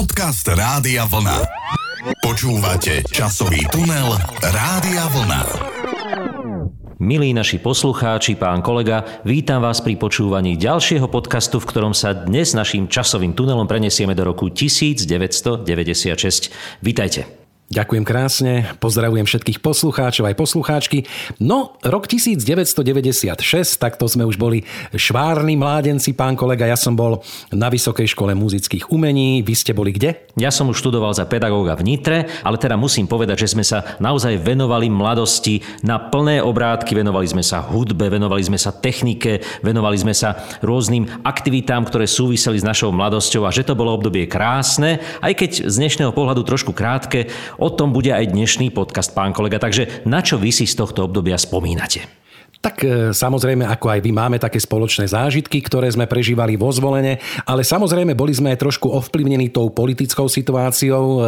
Podcast Rádia Vlna. Počúvate časový tunel Rádia Vlna. Milí naši poslucháči, pán kolega, vítam vás pri počúvaní ďalšieho podcastu, v ktorom sa dnes našim časovým tunelom prenesieme do roku 1996. Vítajte. Ďakujem krásne, pozdravujem všetkých poslucháčov aj poslucháčky. No, rok 1996, takto sme už boli švárni mládenci, pán kolega, ja som bol na Vysokej škole muzických umení, vy ste boli kde? Ja som už študoval za pedagóga v Nitre, ale teda musím povedať, že sme sa naozaj venovali mladosti na plné obrátky, venovali sme sa hudbe, venovali sme sa technike, venovali sme sa rôznym aktivitám, ktoré súviseli s našou mladosťou a že to bolo obdobie krásne, aj keď z dnešného pohľadu trošku krátke, O tom bude aj dnešný podcast, pán kolega. Takže na čo vy si z tohto obdobia spomínate? Tak e, samozrejme, ako aj vy máme také spoločné zážitky, ktoré sme prežívali vo zvolenie, ale samozrejme boli sme aj trošku ovplyvnení tou politickou situáciou. E,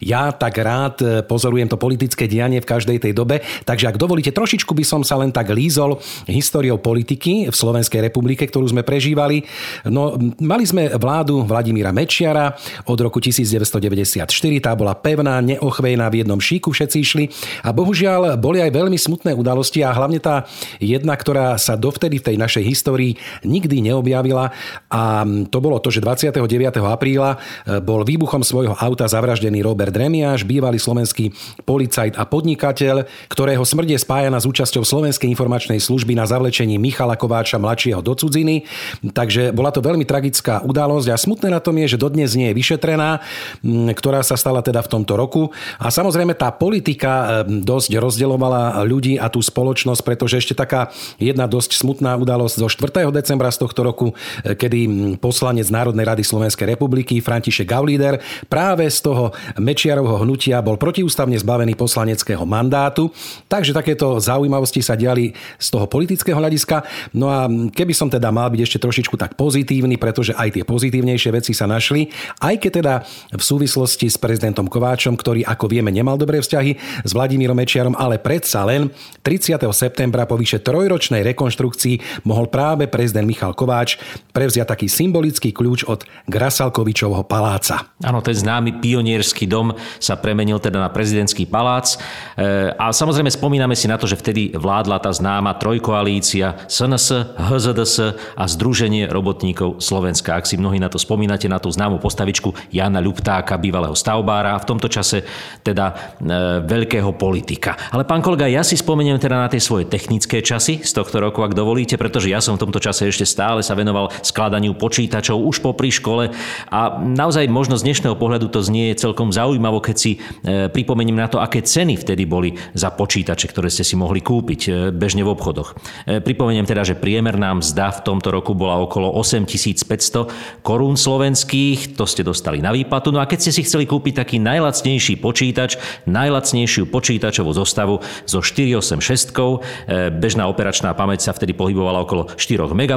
ja tak rád e, pozorujem to politické dianie v každej tej dobe, takže ak dovolíte, trošičku by som sa len tak lízol históriou politiky v Slovenskej republike, ktorú sme prežívali. No, mali sme vládu Vladimíra Mečiara od roku 1994, tá bola pevná, neochvejná, v jednom šíku všetci išli a bohužiaľ boli aj veľmi smutné udalosti a hlavne tá Jedna, ktorá sa dovtedy v tej našej histórii nikdy neobjavila a to bolo to, že 29. apríla e, bol výbuchom svojho auta zavraždený Robert Remiáš, bývalý slovenský policajt a podnikateľ, ktorého smrť je spájana s účasťou Slovenskej informačnej služby na zavlečení Michala Kováča mladšieho do cudziny. Takže bola to veľmi tragická udalosť a smutné na tom je, že dodnes nie je vyšetrená, ktorá sa stala teda v tomto roku. A samozrejme tá politika e, dosť rozdeľovala ľudí a tú spoločnosť, pretože ešte tak taká jedna dosť smutná udalosť zo 4. decembra z tohto roku, e, kedy poslanec Národnej rady Slovenskej republiky František Gaulíder práve z toho Mečiarovho hnutia bol protiústavne zbavený poslaneckého mandátu. Takže takéto zaujímavosti sa diali z toho politického hľadiska. No a keby som teda mal byť ešte trošičku tak pozitívny, pretože aj tie pozitívnejšie veci sa našli, aj keď teda v súvislosti s prezidentom Kováčom, ktorý ako vieme nemal dobré vzťahy s Vladimírom Mečiarom, ale predsa len 30. septembra po vyše trojročnej rekonštrukcii mohol práve prezident Michal Kováč prevziať taký symbolický kľúč od Grasalkovičovho paláca. Áno, ten známy pionierský dom sa premenil teda na prezidentský palác. E, a samozrejme spomíname si na to, že vtedy vládla tá známa trojkoalícia SNS, HZDS a Združenie robotníkov Slovenska. Ak si mnohí na to spomínate, na tú známu postavičku Jana Ľuptáka, bývalého stavbára a v tomto čase teda e, veľkého politika. Ale pán kolega, ja si spomeniem teda na tie svoje technické časy z tohto roku, ak dovolíte, pretože ja som v tomto čase ešte stále sa venoval skladaniu počítačov už po škole a naozaj možno z dnešného pohľadu to znie celkom zaujímavo, keď si e, pripomeniem na to, aké ceny vtedy boli za počítače, ktoré ste si mohli kúpiť e, bežne v obchodoch. E, pripomeniem teda, že priemerná mzda v tomto roku bola okolo 8500 korún slovenských, to ste dostali na výplatu. No a keď ste si chceli kúpiť taký najlacnejší počítač, najlacnejšiu počítačovú zostavu so 486 bežná operačná pamäť sa vtedy pohybovala okolo 4 MB.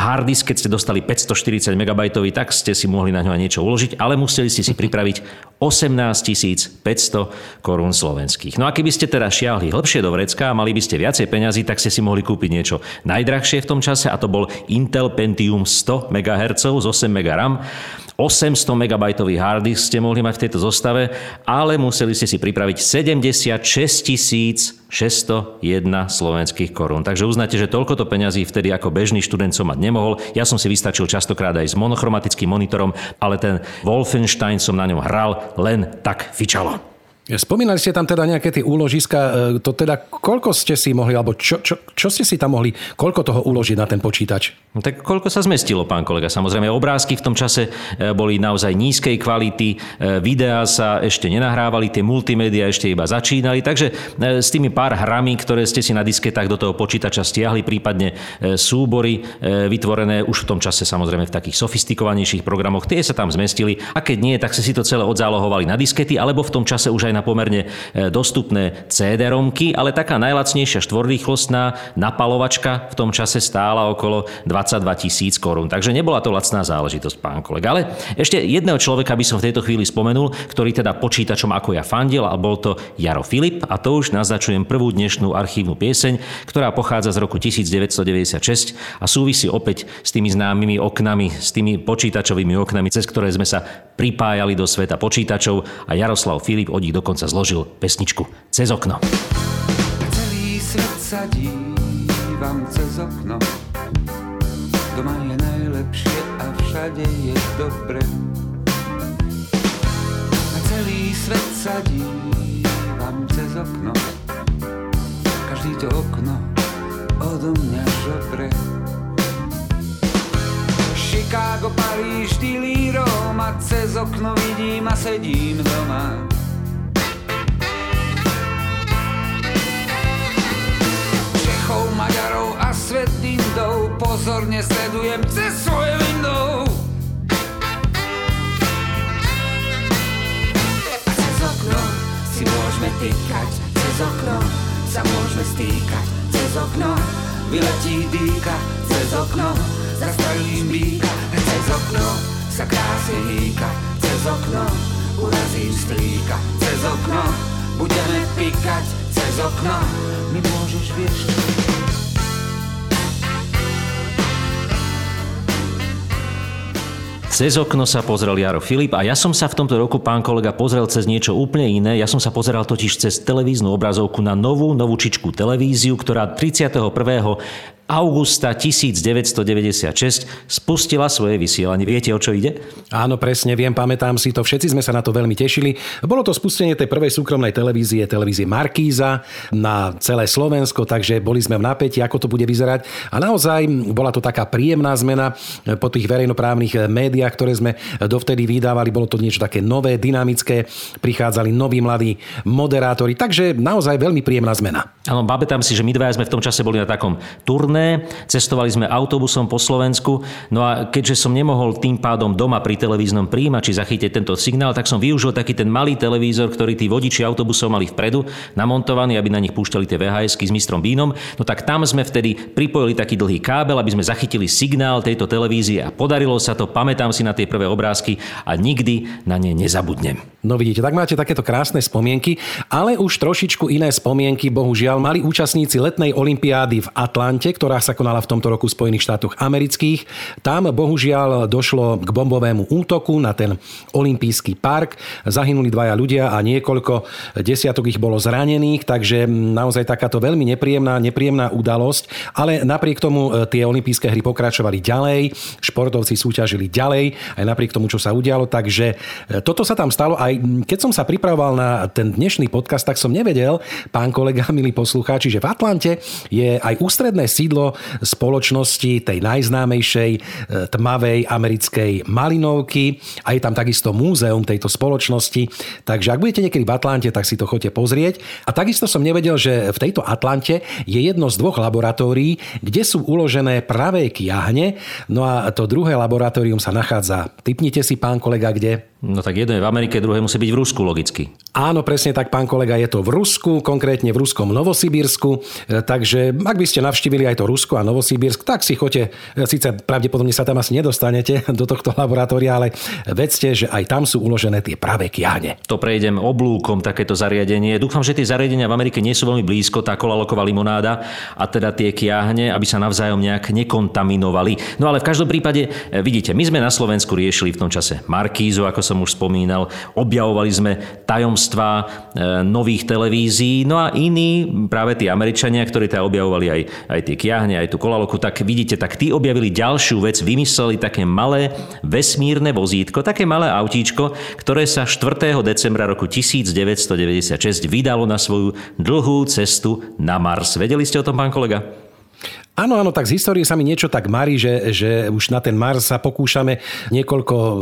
Hard disk, keď ste dostali 540 MB, tak ste si mohli na ňo niečo uložiť, ale museli ste si pripraviť 18 500 korún slovenských. No a keby ste teda šiahli hĺbšie do vrecka a mali by ste viacej peňazí, tak ste si mohli kúpiť niečo najdrahšie v tom čase a to bol Intel Pentium 100 MHz z 8 MB RAM. 800 MB hard disk ste mohli mať v tejto zostave, ale museli ste si pripraviť 76 601 slovenských korún. Takže uznáte, že toľkoto peňazí vtedy ako bežný študent som mať nemohol. Ja som si vystačil častokrát aj s monochromatickým monitorom, ale ten Wolfenstein som na ňom hral len tak fičalo. Spomínali ste tam teda nejaké tie úložiska, e, to teda koľko ste si mohli, alebo čo, čo, čo ste si tam mohli, koľko toho uložiť na ten počítač? No tak koľko sa zmestilo, pán kolega. Samozrejme, obrázky v tom čase e, boli naozaj nízkej kvality, e, videá sa ešte nenahrávali, tie multimédia ešte iba začínali, takže s tými pár hrami, ktoré ste si na disketách do toho počítača stiahli, prípadne súbory vytvorené už v tom čase samozrejme v takých sofistikovanejších programoch, tie sa tam zmestili a keď nie, tak ste si to celé odzálohovali na diskety, alebo v tom čase už aj na pomerne e, dostupné CD-romky, ale taká najlacnejšia štvorrýchlostná napalovačka v tom čase stála okolo 22 tisíc korún. Takže nebola to lacná záležitosť, pán kolega. Ale ešte jedného človeka by som v tejto chvíli spomenul, ktorý teda počítačom ako ja fandil a bol to Jaro Filip a to už naznačujem prvú dnešnú archívnu pieseň, ktorá pochádza z roku 1996 a súvisí opäť s tými známymi oknami, s tými počítačovými oknami, cez ktoré sme sa pripájali do sveta počítačov a Jaroslav Filip od nich dokonca zložil pesničku Cez okno. Celý svet sa dívam cez okno. Doma je najlepšie a všade je dobre. Na celý svet sa dívam cez okno. Každý to okno odo mňa žobre. Chicago, Paríž, Dili, Roma. Cez okno vidím a sedím doma svet Indov Pozorne sledujem cez svoje window. A cez okno si môžeme týkať Cez okno sa môžeme stýkať Cez okno vyletí dýka Cez okno zastrelím býka Cez okno sa krásne hýka Cez okno urazím strýka Cez okno budeme pikať Cez okno mi môžeš vieš Cez okno sa pozrel Jaro Filip a ja som sa v tomto roku, pán kolega, pozrel cez niečo úplne iné. Ja som sa pozeral totiž cez televíznu obrazovku na novú, novúčičku televíziu, ktorá 31 augusta 1996 spustila svoje vysielanie. Viete, o čo ide? Áno, presne viem, pamätám si to. Všetci sme sa na to veľmi tešili. Bolo to spustenie tej prvej súkromnej televízie, televízie Markíza na celé Slovensko, takže boli sme v napätí, ako to bude vyzerať. A naozaj bola to taká príjemná zmena po tých verejnoprávnych médiách, ktoré sme dovtedy vydávali. Bolo to niečo také nové, dynamické. Prichádzali noví mladí moderátori, takže naozaj veľmi príjemná zmena. Áno, pamätám si, že my dvaja sme v tom čase boli na takom turné, cestovali sme autobusom po Slovensku, no a keďže som nemohol tým pádom doma pri televíznom príjimači zachytiť tento signál, tak som využil taký ten malý televízor, ktorý tí vodiči autobusov mali vpredu, namontovaný, aby na nich púšťali tie vhs s mistrom Bínom. No tak tam sme vtedy pripojili taký dlhý kábel, aby sme zachytili signál tejto televízie a podarilo sa to, pamätám si na tie prvé obrázky a nikdy na ne nezabudnem. No vidíte, tak máte takéto krásne spomienky, ale už trošičku iné spomienky, bohužiaľ mali účastníci letnej olympiády v Atlante, ktorá sa konala v tomto roku v Spojených štátoch amerických. Tam bohužiaľ došlo k bombovému útoku na ten olympijský park. Zahynuli dvaja ľudia a niekoľko desiatok ich bolo zranených, takže naozaj takáto veľmi nepríjemná, nepríjemná udalosť. Ale napriek tomu e, tie olympijské hry pokračovali ďalej, športovci súťažili ďalej, aj napriek tomu, čo sa udialo. Takže e, toto sa tam stalo. Aj keď som sa pripravoval na ten dnešný podcast, tak som nevedel, pán kolega, milý poslucháči, že v Atlante je aj ústredné sídlo spoločnosti tej najznámejšej e, tmavej americkej malinovky a je tam takisto múzeum tejto spoločnosti. Takže ak budete niekedy v Atlante, tak si to chodte pozrieť. A takisto som nevedel, že v tejto Atlante je jedno z dvoch laboratórií, kde sú uložené pravé kiahne. No a to druhé laboratórium sa nachádza, typnite si pán kolega, kde? No tak jedno je v Amerike, druhé musí byť v Rusku logicky. Áno, presne tak, pán kolega, je to v Rusku, konkrétne v Ruskom Novosibírsku. E, takže ak by ste navštívili aj to Rusko a Novosibírsk, tak si choďte, e, síce pravdepodobne sa tam asi nedostanete do tohto laboratória, ale vedzte, že aj tam sú uložené tie pravé kiahne. To prejdem oblúkom takéto zariadenie. Dúfam, že tie zariadenia v Amerike nie sú veľmi blízko, tá kolaloková limonáda a teda tie kiahne, aby sa navzájom nejak nekontaminovali. No ale v každom prípade, e, vidíte, my sme na Slovensku riešili v tom čase Markízu, ako som som už spomínal. Objavovali sme tajomstvá e, nových televízií, no a iní, práve tí Američania, ktorí teda objavovali aj, aj tie kiahne, aj tú kolaloku, tak vidíte, tak tí objavili ďalšiu vec, vymysleli také malé vesmírne vozítko, také malé autíčko, ktoré sa 4. decembra roku 1996 vydalo na svoju dlhú cestu na Mars. Vedeli ste o tom, pán kolega? Áno, áno, tak z histórie sa mi niečo tak marí, že, že už na ten Mars sa pokúšame niekoľko e,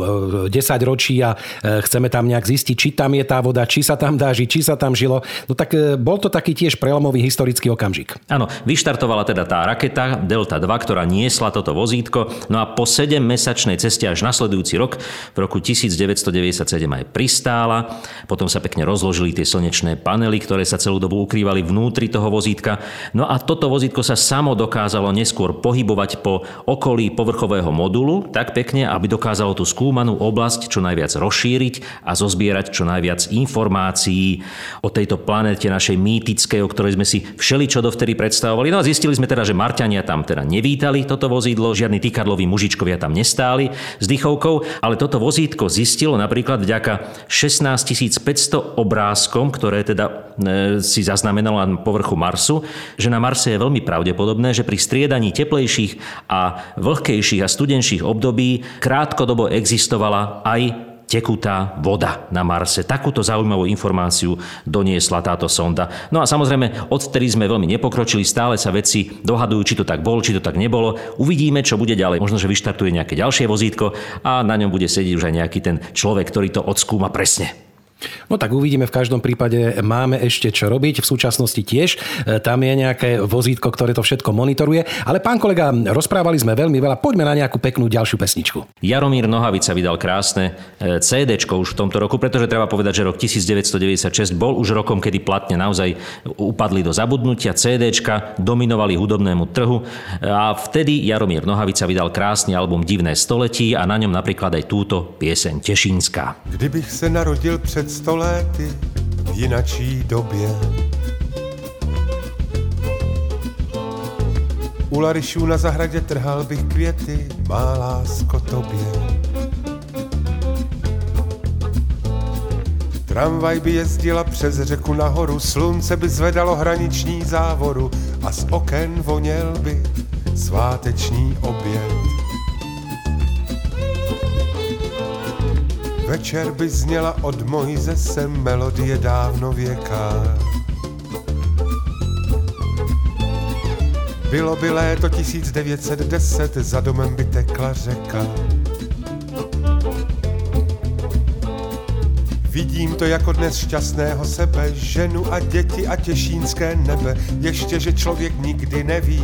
desať ročí a e, chceme tam nejak zistiť, či tam je tá voda, či sa tam dá žiť, či sa tam žilo. No tak e, bol to taký tiež prelomový historický okamžik. Áno, vyštartovala teda tá raketa Delta 2, ktorá niesla toto vozítko, no a po 7-mesačnej ceste až nasledujúci rok, v roku 1997 aj pristála, potom sa pekne rozložili tie slnečné panely, ktoré sa celú dobu ukrývali vnútri toho vozítka. No a toto vozítko sa samo dokáže dokázalo neskôr pohybovať po okolí povrchového modulu tak pekne, aby dokázalo tú skúmanú oblasť čo najviac rozšíriť a zozbierať čo najviac informácií o tejto planete našej mýtickej, o ktorej sme si všeli čo dovtedy predstavovali. No a zistili sme teda, že Marťania tam teda nevítali toto vozidlo, žiadni týkadloví mužičkovia tam nestáli s dýchovkou, ale toto vozítko zistilo napríklad vďaka 16 500 obrázkom, ktoré teda e, si zaznamenalo na povrchu Marsu, že na Marse je veľmi pravdepodobné, že pri striedaní teplejších a vlhkejších a studenších období krátkodobo existovala aj tekutá voda na Marse. Takúto zaujímavú informáciu doniesla táto sonda. No a samozrejme, odtedy sme veľmi nepokročili, stále sa veci dohadujú, či to tak bolo, či to tak nebolo. Uvidíme, čo bude ďalej. Možno, že vyštartuje nejaké ďalšie vozítko a na ňom bude sedieť už aj nejaký ten človek, ktorý to odskúma presne. No tak uvidíme, v každom prípade máme ešte čo robiť. V súčasnosti tiež e, tam je nejaké vozítko, ktoré to všetko monitoruje. Ale pán kolega, rozprávali sme veľmi veľa. Poďme na nejakú peknú ďalšiu pesničku. Jaromír Nohavica vydal krásne e, CD už v tomto roku, pretože treba povedať, že rok 1996 bol už rokom, kedy platne naozaj upadli do zabudnutia. CD dominovali hudobnému trhu a vtedy Jaromír Nohavica vydal krásny album Divné století a na ňom napríklad aj túto pieseň Tešínska. Kdybych se narodil před stoléty v jinačí době. U Larišů na zahradě trhal bych květy, má lásko tobě. Tramvaj by jezdila přes řeku nahoru, slunce by zvedalo hraniční závoru a z oken voněl by sváteční oběd. Večer by zněla od Mojzese melodie dávno věká. Bylo by léto 1910, za domem by tekla řeka. Vidím to jako dnes šťastného sebe, ženu a děti a těšínské nebe, ještě, že člověk nikdy neví,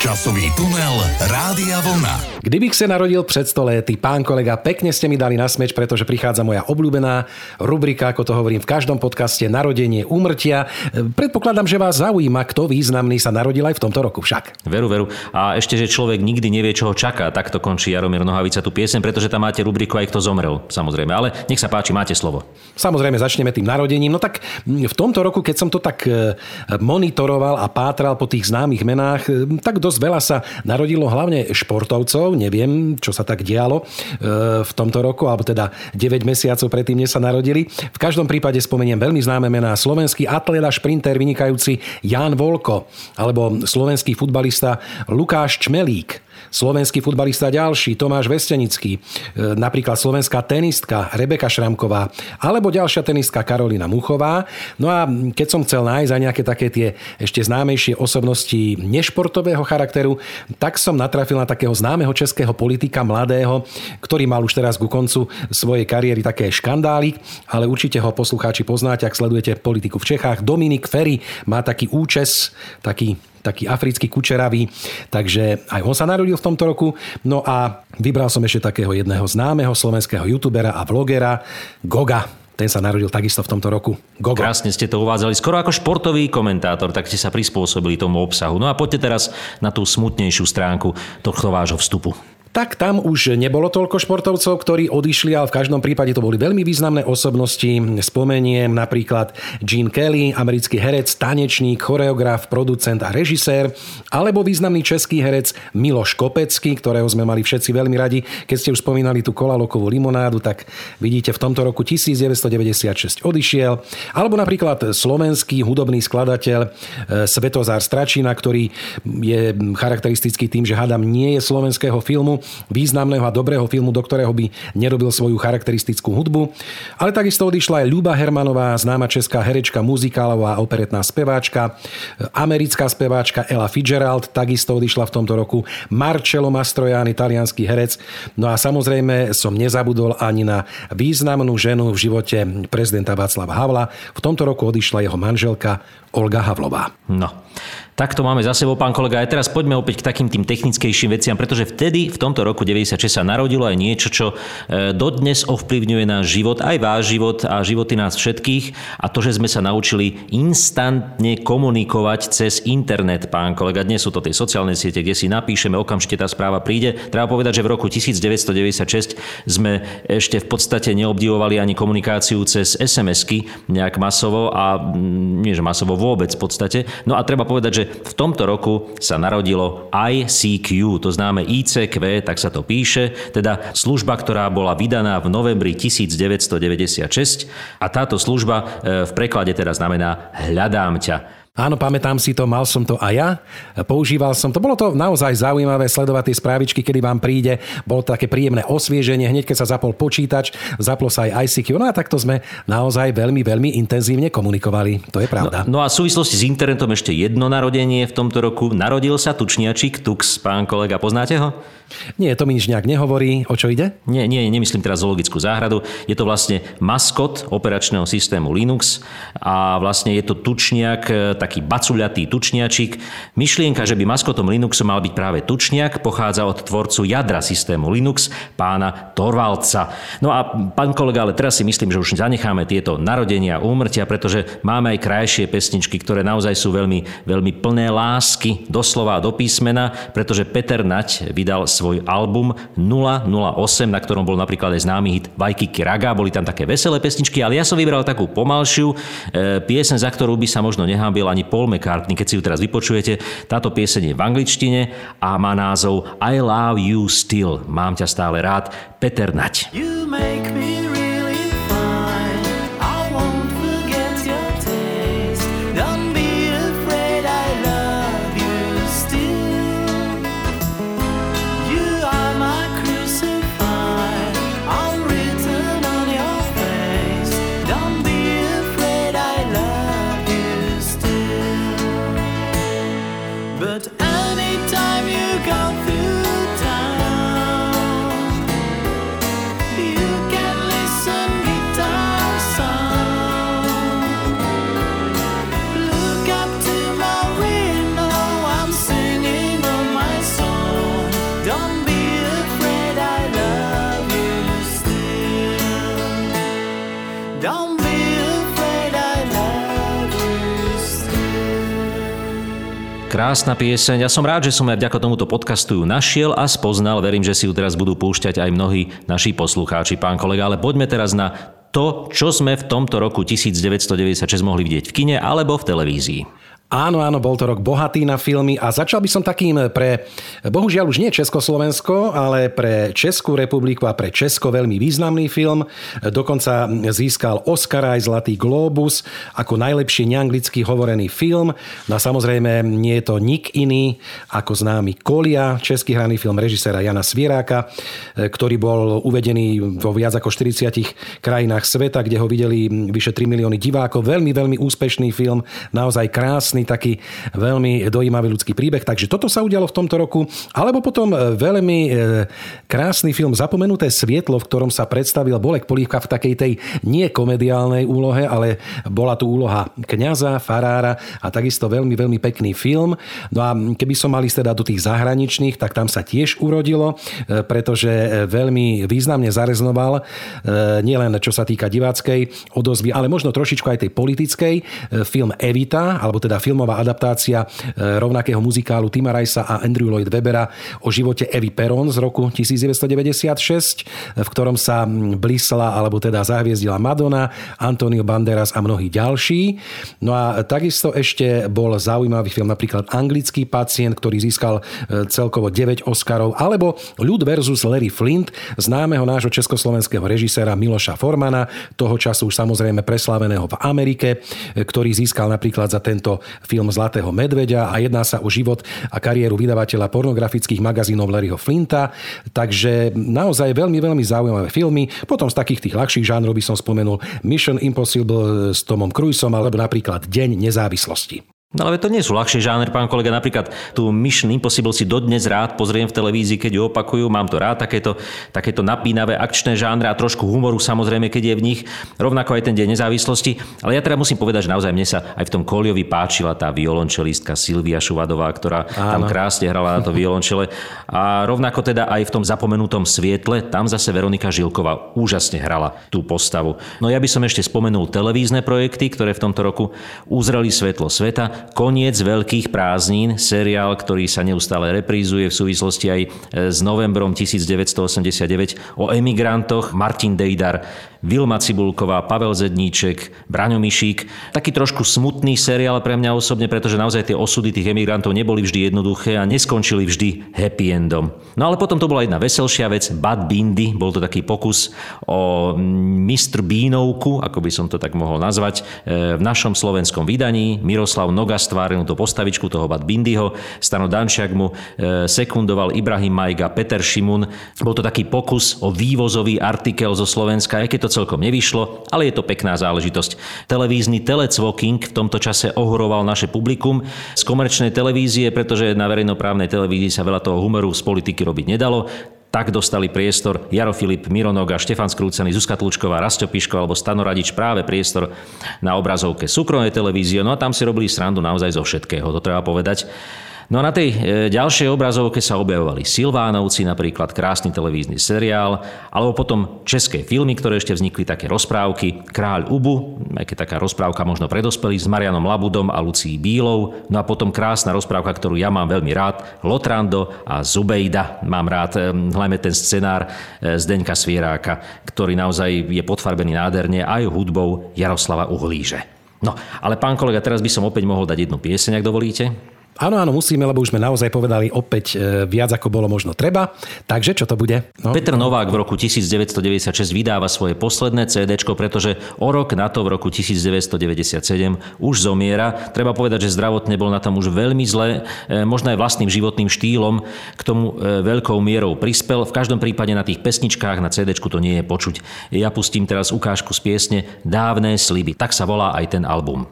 Časový tunel Rádia Vlna. Kdybych sa narodil pred 100 lety, pán kolega, pekne ste mi dali na smeč, pretože prichádza moja obľúbená rubrika, ako to hovorím v každom podcaste, Narodenie, úmrtia. Predpokladám, že vás zaujíma, kto významný sa narodil aj v tomto roku však. Veru, veru. A ešte, že človek nikdy nevie, čo ho čaká. Takto končí Jaromír Nohavica tú piesen, pretože tam máte rubriku aj kto zomrel, samozrejme. Ale nech sa páči, máte slovo. Samozrejme, začneme tým narodením. No tak v tomto roku, keď som to tak e, monitoroval a pátral po tých známych menách, tak dosť veľa sa narodilo hlavne športovcov, neviem, čo sa tak dialo e, v tomto roku, alebo teda 9 mesiacov predtým, než sa narodili. V každom prípade spomeniem veľmi známe mená. Slovenský atlet a šprinter vynikajúci Jan Volko, alebo slovenský futbalista Lukáš Čmelík, Slovenský futbalista ďalší, Tomáš Vestenický, e, napríklad slovenská tenistka Rebeka Šramková, alebo ďalšia tenistka Karolina Muchová. No a keď som chcel nájsť aj nejaké také tie ešte známejšie osobnosti nešportového charakteru, tak som natrafil na takého známeho českého politika mladého, ktorý mal už teraz ku koncu svojej kariéry také škandály, ale určite ho poslucháči poznáte, ak sledujete politiku v Čechách. Dominik Ferry má taký účes, taký taký africký kučeravý, takže aj on sa narodil v tomto roku. No a vybral som ešte takého jedného známeho slovenského youtubera a vlogera Goga. Ten sa narodil takisto v tomto roku. Gogo. Krásne ste to uvádzali. Skoro ako športový komentátor, tak ste sa prispôsobili tomu obsahu. No a poďte teraz na tú smutnejšiu stránku tohto vášho vstupu tak tam už nebolo toľko športovcov, ktorí odišli, ale v každom prípade to boli veľmi významné osobnosti. Spomeniem napríklad Gene Kelly, americký herec, tanečník, choreograf, producent a režisér, alebo významný český herec Miloš Kopecký, ktorého sme mali všetci veľmi radi. Keď ste už spomínali tú kolalokovú limonádu, tak vidíte, v tomto roku 1996 odišiel. Alebo napríklad slovenský hudobný skladateľ e, Svetozár Stračina, ktorý je charakteristický tým, že hadam nie je slovenského filmu, významného a dobrého filmu, do ktorého by nerobil svoju charakteristickú hudbu. Ale takisto odišla aj Ľuba Hermanová, známa česká herečka, muzikálová a operetná speváčka, americká speváčka Ella Fitzgerald, takisto odišla v tomto roku, Marcello Mastroianni, italianský herec. No a samozrejme som nezabudol ani na významnú ženu v živote prezidenta Václava Havla. V tomto roku odišla jeho manželka Olga Havlová. No, tak to máme za sebou, pán kolega. Aj teraz poďme opäť k takým tým technickejším veciam, pretože vtedy, v tomto roku 96 sa narodilo aj niečo, čo e, dodnes ovplyvňuje náš život, aj váš život a životy nás všetkých. A to, že sme sa naučili instantne komunikovať cez internet, pán kolega. Dnes sú to tie sociálne siete, kde si napíšeme, okamžite tá správa príde. Treba povedať, že v roku 1996 sme ešte v podstate neobdivovali ani komunikáciu cez SMS-ky nejak masovo a mm, nie že masovo vôbec v podstate. No a treba povedať, že v tomto roku sa narodilo ICQ, to známe ICQ, tak sa to píše, teda služba, ktorá bola vydaná v novembri 1996 a táto služba e, v preklade teda znamená hľadám ťa. Áno, pamätám si to, mal som to aj ja. Používal som to. Bolo to naozaj zaujímavé sledovať tie správičky, kedy vám príde. Bolo to také príjemné osvieženie. Hneď keď sa zapol počítač, zaplo sa aj ICQ. No a takto sme naozaj veľmi, veľmi intenzívne komunikovali. To je pravda. No, no a v súvislosti s internetom ešte jedno narodenie v tomto roku. Narodil sa tučniačik Tux. Pán kolega, poznáte ho? Nie, to mi nič nejak nehovorí. O čo ide? Nie, nie, nemyslím teraz zoologickú záhradu. Je to vlastne maskot operačného systému Linux a vlastne je to tučniak taký bacuľatý tučniačik. Myšlienka, že by maskotom Linuxu mal byť práve tučniak, pochádza od tvorcu jadra systému Linux, pána Torvalca. No a pán kolega, ale teraz si myslím, že už zanecháme tieto narodenia, úmrtia, pretože máme aj krajšie pesničky, ktoré naozaj sú veľmi, veľmi plné lásky, doslova do písmena, pretože Peter Nať vydal svoj album 008, na ktorom bol napríklad aj známy hit Vajky Raga, boli tam také veselé pesničky, ale ja som vybral takú pomalšiu e, piesen, za ktorú by sa možno ani Paul McCartney. Keď si ju teraz vypočujete, táto pieseň je v angličtine a má názov I Love You Still. Mám ťa stále rád. Peter Nať. You make me Krásna pieseň. Ja som rád, že som aj vďaka tomuto podcastu ju našiel a spoznal. Verím, že si ju teraz budú púšťať aj mnohí naši poslucháči, pán kolega. Ale poďme teraz na to, čo sme v tomto roku 1996 mohli vidieť v kine alebo v televízii. Áno, áno, bol to rok bohatý na filmy a začal by som takým pre, bohužiaľ už nie Československo, ale pre Českú republiku a pre Česko veľmi významný film. Dokonca získal Oscar aj Zlatý Globus ako najlepší neanglicky hovorený film. No a samozrejme nie je to nik iný ako známy Kolia, český hraný film režiséra Jana Svieráka, ktorý bol uvedený vo viac ako 40 krajinách sveta, kde ho videli vyše 3 milióny divákov. Veľmi, veľmi úspešný film, naozaj krásny krásny, taký veľmi dojímavý ľudský príbeh. Takže toto sa udialo v tomto roku. Alebo potom e, veľmi e, krásny film Zapomenuté svietlo, v ktorom sa predstavil Bolek Polívka v takej tej nie komediálnej úlohe, ale bola tu úloha kňaza, farára a takisto veľmi, veľmi pekný film. No a keby som mal ísť teda do tých zahraničných, tak tam sa tiež urodilo, e, pretože veľmi významne zareznoval nielen čo sa týka diváckej odozvy, ale možno trošičku aj tej politickej. Film Evita, alebo teda film filmová adaptácia e, rovnakého muzikálu Tima Rajsa a Andrew Lloyd Webera o živote Evy Peron z roku 1996, v ktorom sa blísla, alebo teda zahviezdila Madonna, Antonio Banderas a mnohí ďalší. No a takisto ešte bol zaujímavý film napríklad Anglický pacient, ktorý získal e, celkovo 9 Oscarov, alebo Ľud versus Larry Flint, známeho nášho československého režiséra Miloša Formana, toho času už samozrejme preslaveného v Amerike, e, ktorý získal napríklad za tento film Zlatého medveďa a jedná sa o život a kariéru vydavateľa pornografických magazínov Larryho Flinta. Takže naozaj veľmi, veľmi zaujímavé filmy. Potom z takých tých ľahších žánrov by som spomenul Mission Impossible s Tomom Cruiseom alebo napríklad Deň nezávislosti. No ale to nie sú ľahšie žáner, pán kolega. Napríklad tú Mission Impossible si dodnes rád pozriem v televízii, keď ju opakujú. Mám to rád, takéto, takéto napínavé akčné žánre a trošku humoru samozrejme, keď je v nich. Rovnako aj ten deň nezávislosti. Ale ja teda musím povedať, že naozaj mne sa aj v tom Koliovi páčila tá violončelistka Silvia Šuvadová, ktorá Áno. tam krásne hrala na to violončele. A rovnako teda aj v tom zapomenutom svietle, tam zase Veronika Žilková úžasne hrala tú postavu. No ja by som ešte spomenul televízne projekty, ktoré v tomto roku uzreli svetlo sveta. Koniec veľkých prázdnin, seriál, ktorý sa neustále reprízuje v súvislosti aj e, s novembrom 1989 o emigrantoch. Martin Dejdar Vilma Cibulková, Pavel Zedníček, Braňo Mišík. Taký trošku smutný seriál pre mňa osobne, pretože naozaj tie osudy tých emigrantov neboli vždy jednoduché a neskončili vždy happy endom. No ale potom to bola jedna veselšia vec, Bad Bindy, bol to taký pokus o Mr. Bínovku, ako by som to tak mohol nazvať, e, v našom slovenskom vydaní. Miroslav Noga stváril tú postavičku toho Bad Bindyho, Stano Dančiak mu e, sekundoval Ibrahim Majga, Peter Šimun. Bol to taký pokus o vývozový artikel zo Slovenska, aj keď to celkom nevyšlo, ale je to pekná záležitosť. Televízny telecvoking v tomto čase ohoroval naše publikum z komerčnej televízie, pretože na verejnoprávnej televízii sa veľa toho humoru z politiky robiť nedalo. Tak dostali priestor Jaro Filip, Mironoga, Štefan Skrúcený, Zuzka Tlučková, Rasto Piško alebo Stano práve priestor na obrazovke súkromnej televízie. No a tam si robili srandu naozaj zo všetkého, to treba povedať. No a na tej e, ďalšej obrazovke sa objavovali Silvánovci, napríklad krásny televízny seriál, alebo potom české filmy, ktoré ešte vznikli, také rozprávky. Kráľ Ubu, aj keď taká rozprávka možno predospelý s Marianom Labudom a Lucí Bílou. No a potom krásna rozprávka, ktorú ja mám veľmi rád, Lotrando a Zubejda. Mám rád e, hlavne ten scenár e, Zdeňka Svieráka, ktorý naozaj je podfarbený nádherne aj hudbou Jaroslava Uhlíže. No, ale pán kolega, teraz by som opäť mohol dať jednu pieseň, ak dovolíte. Áno, áno, musíme, lebo už sme naozaj povedali opäť e, viac, ako bolo možno treba. Takže čo to bude? No. Petr Novák v roku 1996 vydáva svoje posledné CD, pretože o rok na to v roku 1997 už zomiera. Treba povedať, že zdravotne bol na tom už veľmi zle, e, možno aj vlastným životným štýlom k tomu e, veľkou mierou prispel. V každom prípade na tých pesničkách na CD to nie je počuť. Ja pustím teraz ukážku z piesne Dávne sliby. Tak sa volá aj ten album.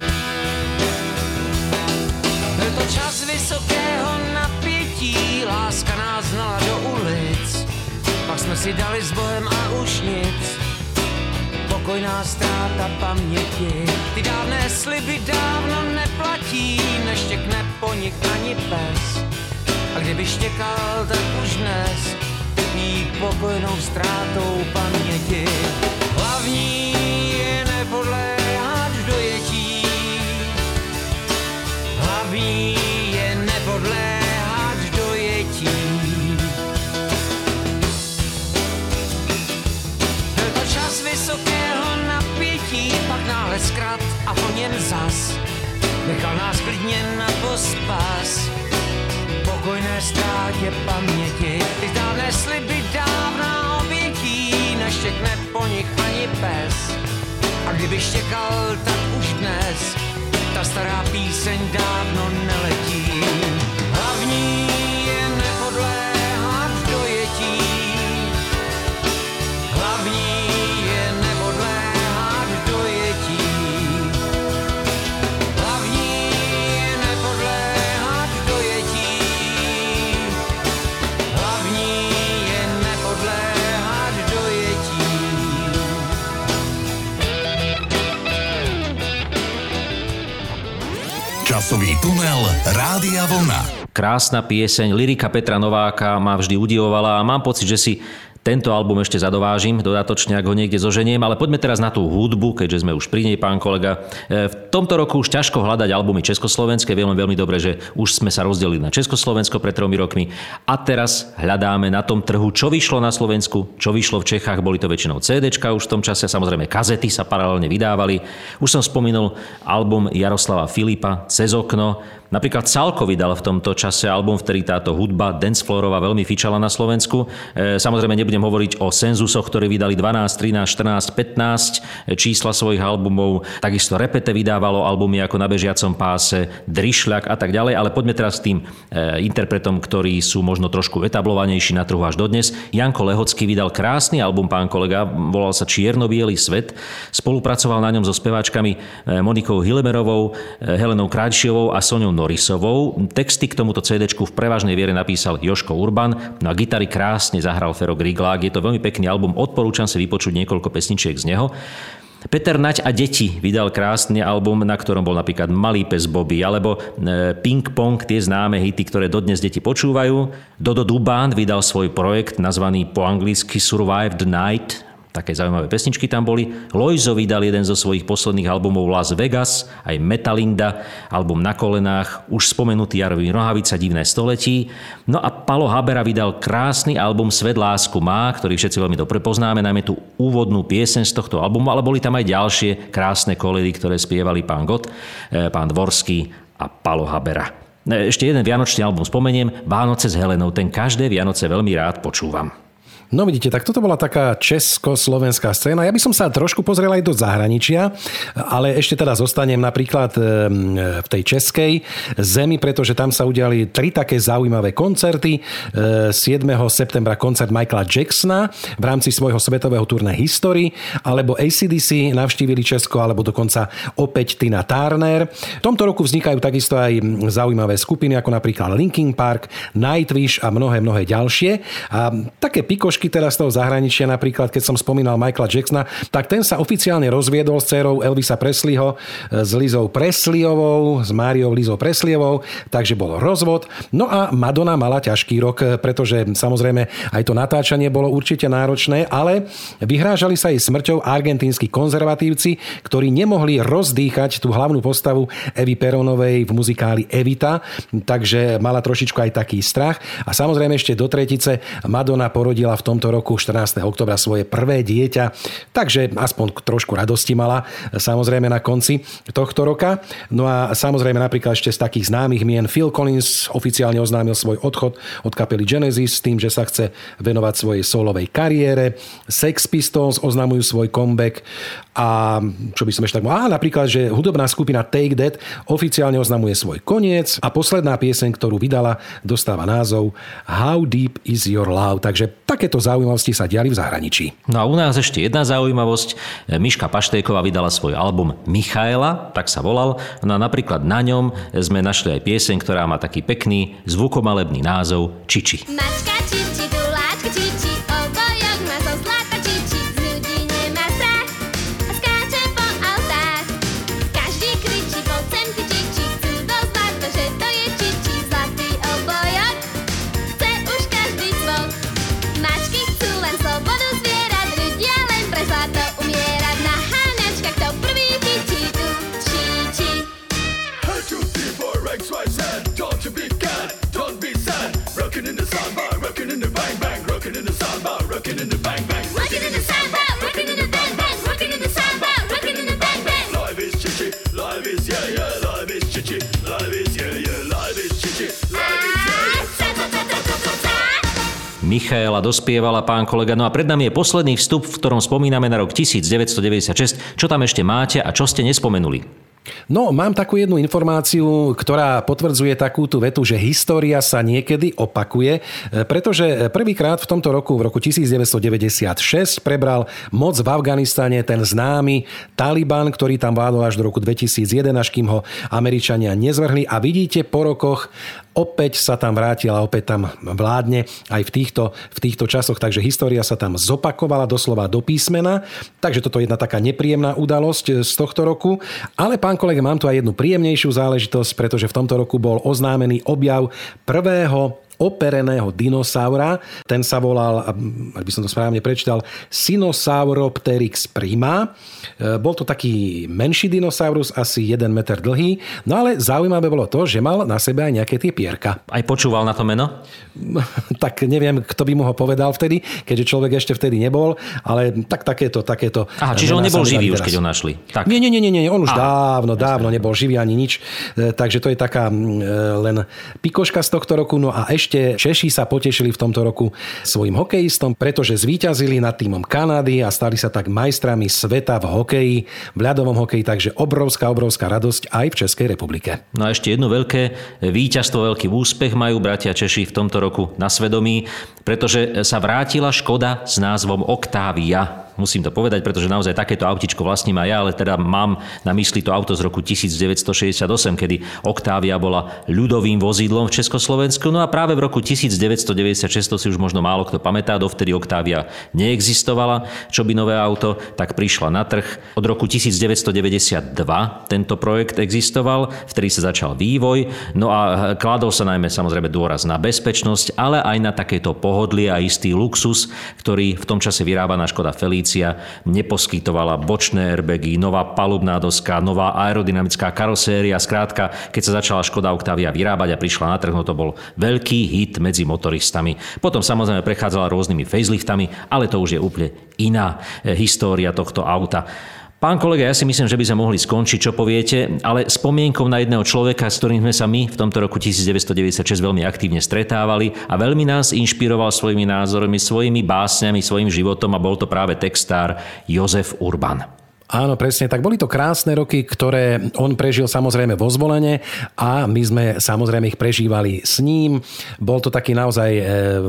Si dali s Bohem a už nic. Pokojná ztráta paměti, ty dávné sliby dávno neplatí, neštěkne po nich ani pes. A kdyby štěkal, tak už dnes trpí pokojnou ztrátou paměti. Hlavní je nepodléhat dojetí, hlavní náhle zkrat a po něm zas. Nechal nás klidně na pospas. Pokojné ztrátě paměti, ty dávné sliby dávná obětí, neštěkne po nich ani pes. A kdyby štěkal, tak už dnes, ta stará píseň dávno neletí. Hlavní Časový tunel Rádia Vlna. Krásna pieseň, lyrika Petra Nováka ma vždy udivovala a mám pocit, že si tento album ešte zadovážim dodatočne, ak ho niekde zoženiem, ale poďme teraz na tú hudbu, keďže sme už pri nej, pán kolega. E, v tomto roku už ťažko hľadať albumy československé, vieme veľmi dobre, že už sme sa rozdelili na Československo pred tromi rokmi a teraz hľadáme na tom trhu, čo vyšlo na Slovensku, čo vyšlo v Čechách, boli to väčšinou CD už v tom čase, samozrejme kazety sa paralelne vydávali. Už som spomínal album Jaroslava Filipa Cez okno, Napríklad Salko vydal v tomto čase album, v ktorý táto hudba dancefloorová veľmi fičala na Slovensku. E, samozrejme nebudem hovoriť o Senzusoch, ktorí vydali 12, 13, 14, 15 čísla svojich albumov. Takisto Repete vydávalo albumy ako Na bežiacom páse, Drišľak a tak ďalej, ale poďme teraz k tým e, interpretom, ktorí sú možno trošku etablovanejší na trhu až dodnes. Janko Lehocký vydal krásny album, pán kolega, volal sa Čierno-bielý svet. Spolupracoval na ňom so speváčkami e, Monikou Hilemerovou, Helenou Krajšiovou a Soňou Norisovou. Texty k tomuto CD v prevažnej viere napísal Joško Urban, no a gitary krásne zahral Fero Griglák. Je to veľmi pekný album, odporúčam si vypočuť niekoľko pesničiek z neho. Peter Nať a deti vydal krásny album, na ktorom bol napríklad Malý pes Bobby, alebo e, Ping Pong, tie známe hity, ktoré dodnes deti počúvajú. Dodo Dubán vydal svoj projekt nazvaný po anglicky Survived Night, Také zaujímavé pesničky tam boli. Lojzo vydal jeden zo svojich posledných albumov Las Vegas, aj Metalinda, album Na kolenách, už spomenutý Jarvin Rohavica Divné století. No a Palo Habera vydal krásny album Svet lásku má, ktorý všetci veľmi dobre poznáme, najmä tú úvodnú pieseň z tohto albumu, ale boli tam aj ďalšie krásne koledy, ktoré spievali pán Gott, eh, pán Dvorský a Palo Habera. Eh, ešte jeden vianočný album spomeniem, Vánoce s Helenou, ten každé Vianoce veľmi rád počúvam. No vidíte, tak toto bola taká československá scéna. Ja by som sa trošku pozrel aj do zahraničia, ale ešte teda zostanem napríklad v tej českej zemi, pretože tam sa udiali tri také zaujímavé koncerty. 7. septembra koncert Michaela Jacksona v rámci svojho svetového turné History, alebo ACDC navštívili Česko, alebo dokonca opäť Tina Turner. V tomto roku vznikajú takisto aj zaujímavé skupiny, ako napríklad Linkin Park, Nightwish a mnohé, mnohé ďalšie. A také pikoš zložky teraz z toho zahraničia, napríklad keď som spomínal Michaela Jacksona, tak ten sa oficiálne rozviedol s dcerou Elvisa Presleyho, s Lizou Presleyovou, s Máriou Lizou Presleyovou, takže bol rozvod. No a Madonna mala ťažký rok, pretože samozrejme aj to natáčanie bolo určite náročné, ale vyhrážali sa jej smrťou argentínsky konzervatívci, ktorí nemohli rozdýchať tú hlavnú postavu Evy Peronovej v muzikáli Evita, takže mala trošičku aj taký strach. A samozrejme ešte do tretice Madonna porodila v tomto roku 14. oktobra svoje prvé dieťa, takže aspoň trošku radosti mala samozrejme na konci tohto roka. No a samozrejme napríklad ešte z takých známych mien Phil Collins oficiálne oznámil svoj odchod od kapely Genesis s tým, že sa chce venovať svojej solovej kariére. Sex Pistols oznamujú svoj comeback a čo by som ešte tak mohol? napríklad, že hudobná skupina Take That oficiálne oznamuje svoj koniec a posledná pieseň, ktorú vydala, dostáva názov How Deep Is Your Love. Takže takéto zaujímavosti sa diali v zahraničí. No a u nás ešte jedna zaujímavosť. Miška Paštejková vydala svoj album Michaela, tak sa volal. No a napríklad na ňom sme našli aj pieseň, ktorá má taký pekný zvukomalebný názov Čiči. Mačka, čiči, Michaela dospievala pán kolega. No a pred nami je posledný vstup, v ktorom spomíname na rok 1996. Čo tam ešte máte a čo ste nespomenuli? No, mám takú jednu informáciu, ktorá potvrdzuje takú tú vetu, že história sa niekedy opakuje, e, pretože prvýkrát v tomto roku, v roku 1996, prebral moc v Afganistane ten známy Taliban, ktorý tam vládol až do roku 2001, až kým ho Američania nezvrhli. A vidíte, po rokoch opäť sa tam vrátil a opäť tam vládne aj v týchto, v týchto časoch. Takže história sa tam zopakovala doslova do písmena. Takže toto je jedna taká nepríjemná udalosť z tohto roku. Ale pán kolega, mám tu aj jednu príjemnejšiu záležitosť, pretože v tomto roku bol oznámený objav prvého opereného dinosaura. Ten sa volal, ak by som to správne prečítal, Sinosauropteryx prima. E, bol to taký menší dinosaurus, asi 1 meter dlhý, no ale zaujímavé bolo to, že mal na sebe aj nejaké tie pierka. Aj počúval na to meno? tak neviem, kto by mu ho povedal vtedy, keďže človek ešte vtedy nebol, ale tak takéto, takéto. Aha, čiže on nebol živý už, keď ho našli. Tak. Nie, nie, nie, nie, on už Aha. dávno, dávno nebol živý ani nič, e, takže to je taká len pikoška z tohto roku. No a ešte Češi sa potešili v tomto roku svojim hokejistom, pretože zvíťazili nad týmom Kanady a stali sa tak majstrami sveta v hokeji, v ľadovom hokeji, takže obrovská, obrovská radosť aj v Českej republike. No a ešte jedno veľké víťazstvo, veľký úspech majú bratia Češi v tomto roku na svedomí, pretože sa vrátila Škoda s názvom Octavia musím to povedať, pretože naozaj takéto autičko vlastním aj ja, ale teda mám na mysli to auto z roku 1968, kedy Octavia bola ľudovým vozidlom v Československu. No a práve v roku 1996, to si už možno málo kto pamätá, dovtedy Octavia neexistovala, čo by nové auto, tak prišla na trh. Od roku 1992 tento projekt existoval, vtedy sa začal vývoj, no a kladol sa najmä samozrejme dôraz na bezpečnosť, ale aj na takéto pohodlie a istý luxus, ktorý v tom čase vyrábaná Škoda Policia neposkytovala bočné airbagy, nová palubná doska, nová aerodynamická karoséria. Skrátka, keď sa začala Škoda Octavia vyrábať a prišla na trh, no to bol veľký hit medzi motoristami. Potom samozrejme prechádzala rôznymi faceliftami, ale to už je úplne iná eh, história tohto auta. Pán kolega, ja si myslím, že by sme mohli skončiť, čo poviete, ale spomienkou na jedného človeka, s ktorým sme sa my v tomto roku 1996 veľmi aktívne stretávali a veľmi nás inšpiroval svojimi názormi, svojimi básňami, svojim životom a bol to práve textár Jozef Urban. Áno, presne. Tak boli to krásne roky, ktoré on prežil samozrejme vo zvolenie a my sme samozrejme ich prežívali s ním. Bol to taký naozaj e,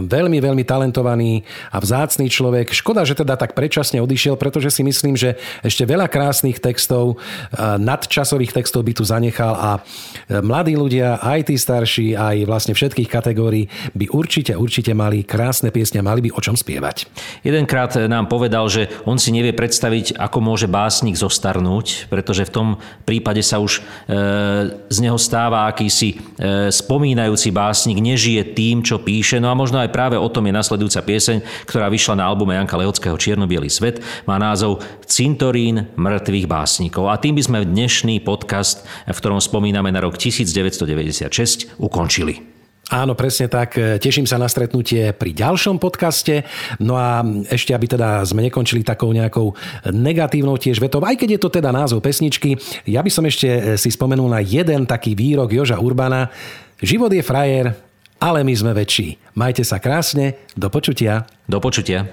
veľmi, veľmi talentovaný a vzácný človek. Škoda, že teda tak predčasne odišiel, pretože si myslím, že ešte veľa krásnych textov, e, nadčasových textov by tu zanechal a e, mladí ľudia, aj tí starší, aj vlastne všetkých kategórií by určite, určite mali krásne piesne, mali by o čom spievať. Jedenkrát nám povedal, že on si nevie predstaviť, ako môže básť básnik zostarnúť, pretože v tom prípade sa už e, z neho stáva akýsi e, spomínajúci básnik, nežije tým, čo píše. No a možno aj práve o tom je nasledujúca pieseň, ktorá vyšla na albume Janka Lehockého Čiernobielý svet. Má názov Cintorín mŕtvych básnikov. A tým by sme dnešný podcast, v ktorom spomíname na rok 1996, ukončili. Áno, presne tak. Teším sa na stretnutie pri ďalšom podcaste. No a ešte, aby teda sme nekončili takou nejakou negatívnou tiež vetou, aj keď je to teda názov pesničky, ja by som ešte si spomenul na jeden taký výrok Joža Urbana. Život je frajer, ale my sme väčší. Majte sa krásne, do počutia. Do počutia.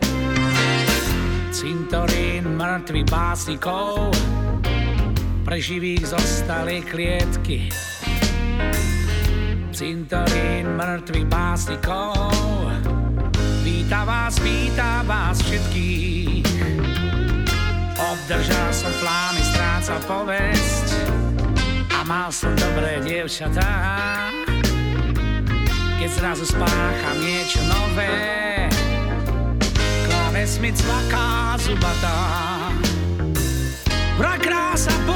Cintorín mŕtvych básnikov, pre živých zostali klietky cintorín mŕtvych básnikov. Víta vás, víta vás všetkých. Obdržal som plány, strácal povesť a mal som dobré dievčatá. Keď zrazu spácham niečo nové, kláves mi cvaká zubatá. Vrak krása položí